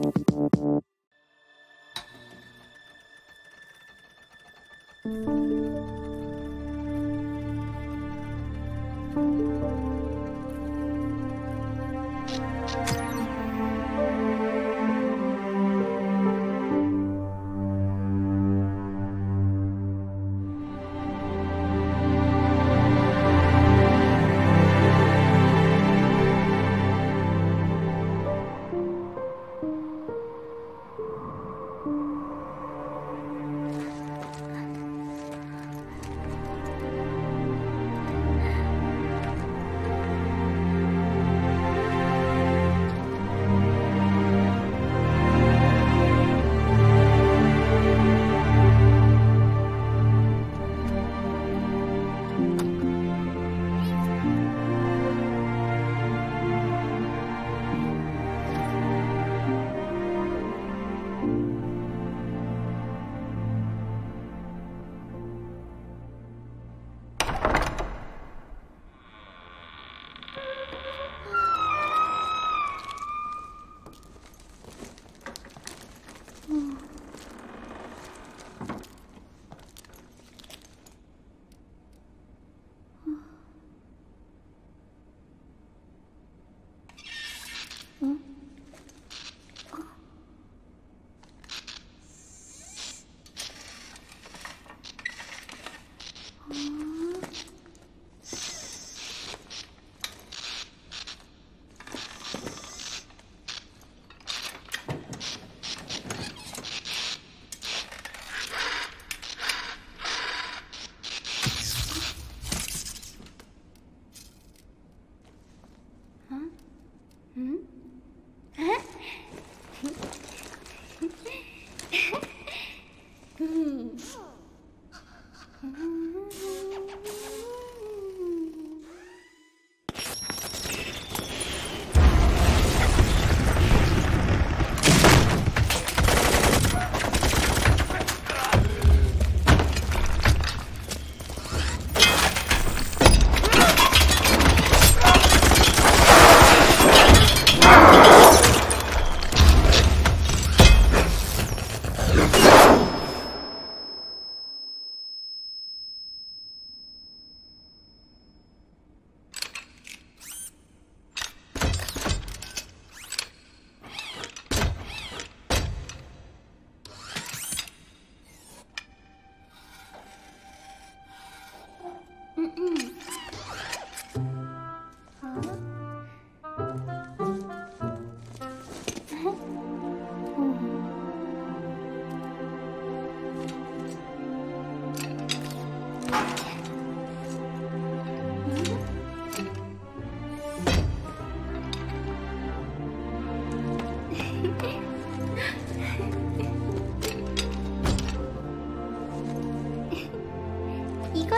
thank you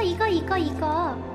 이거 이거 이거. 이거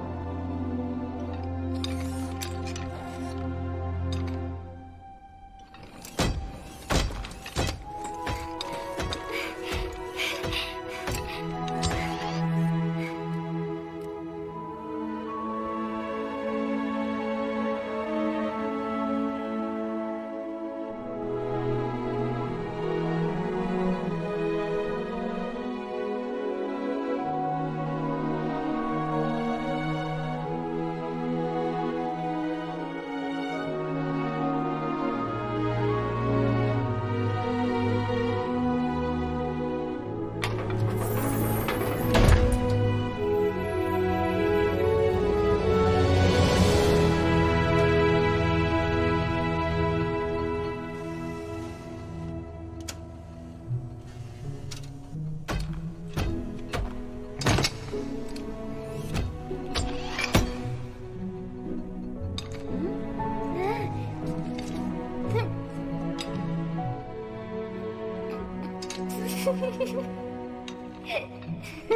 フフ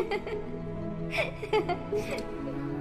フフ。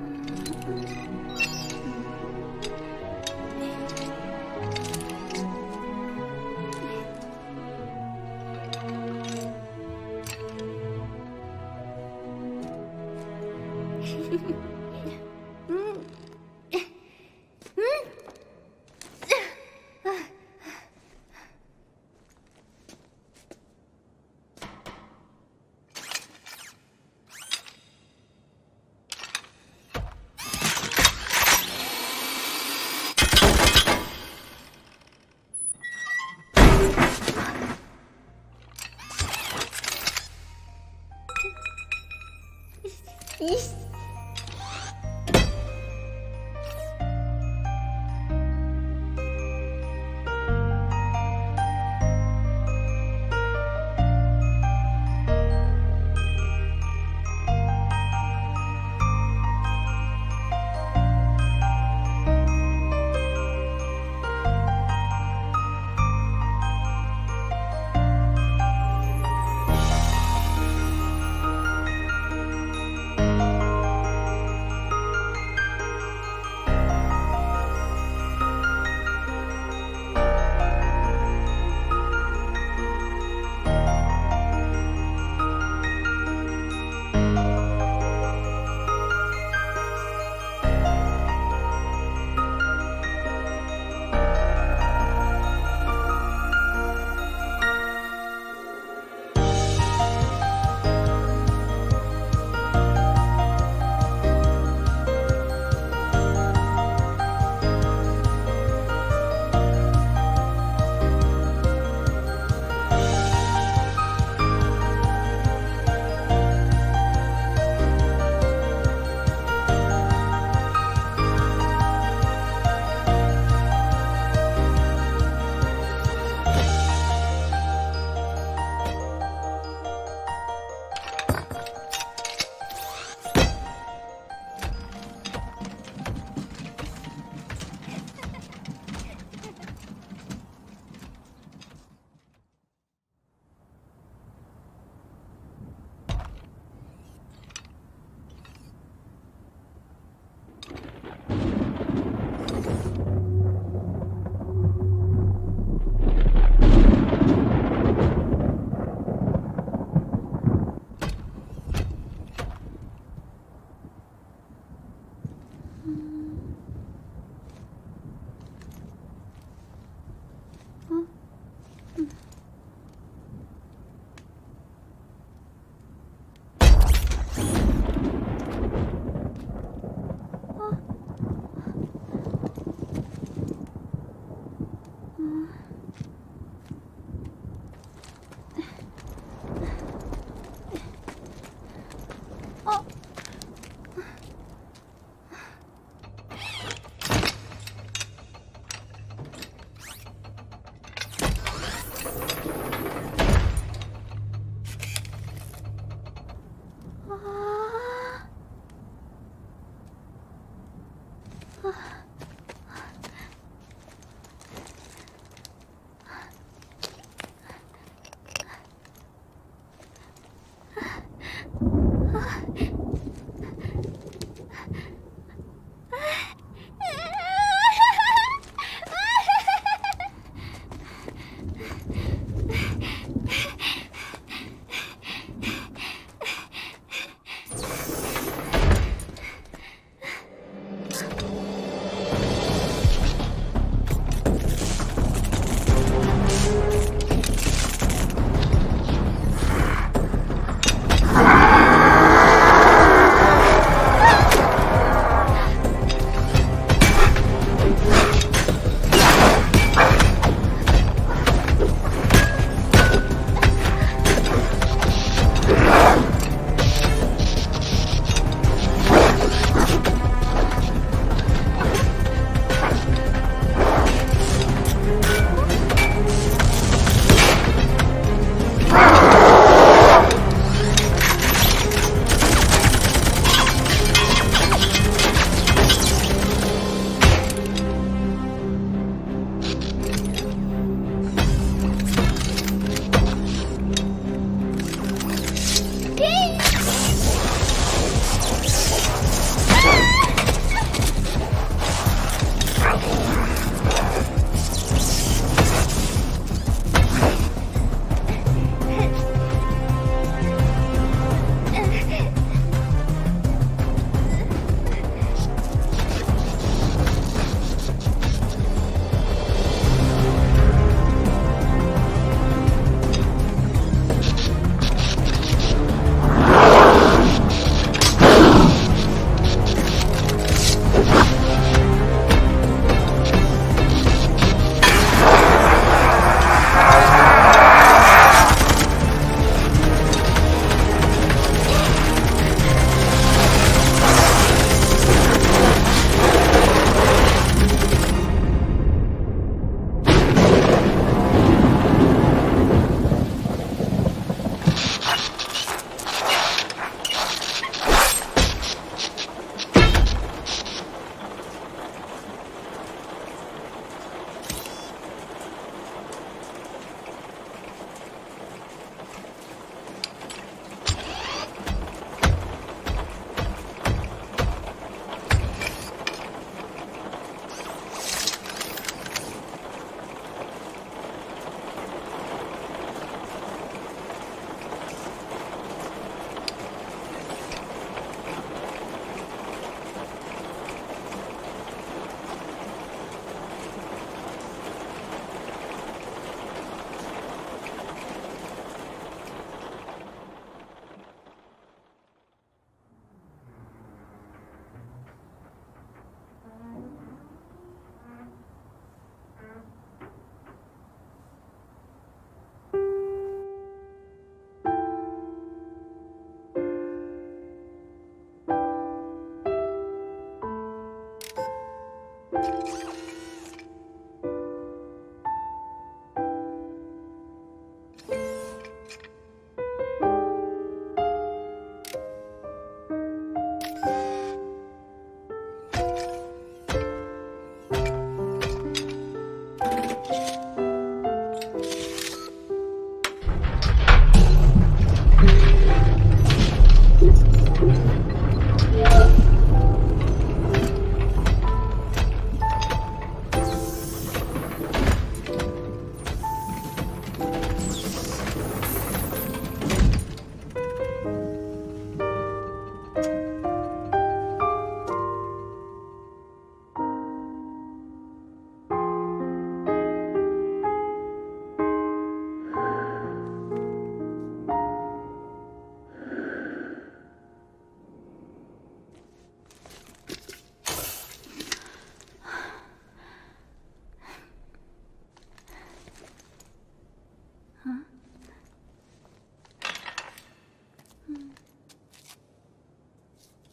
啊。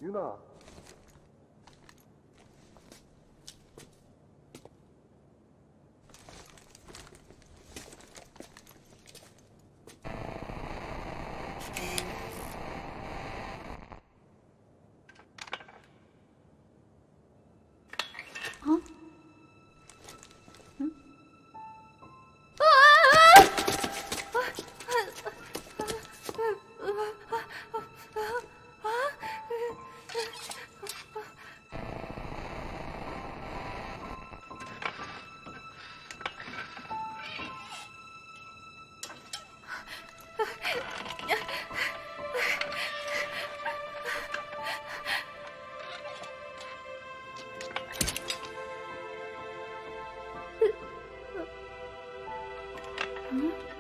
유나. 응?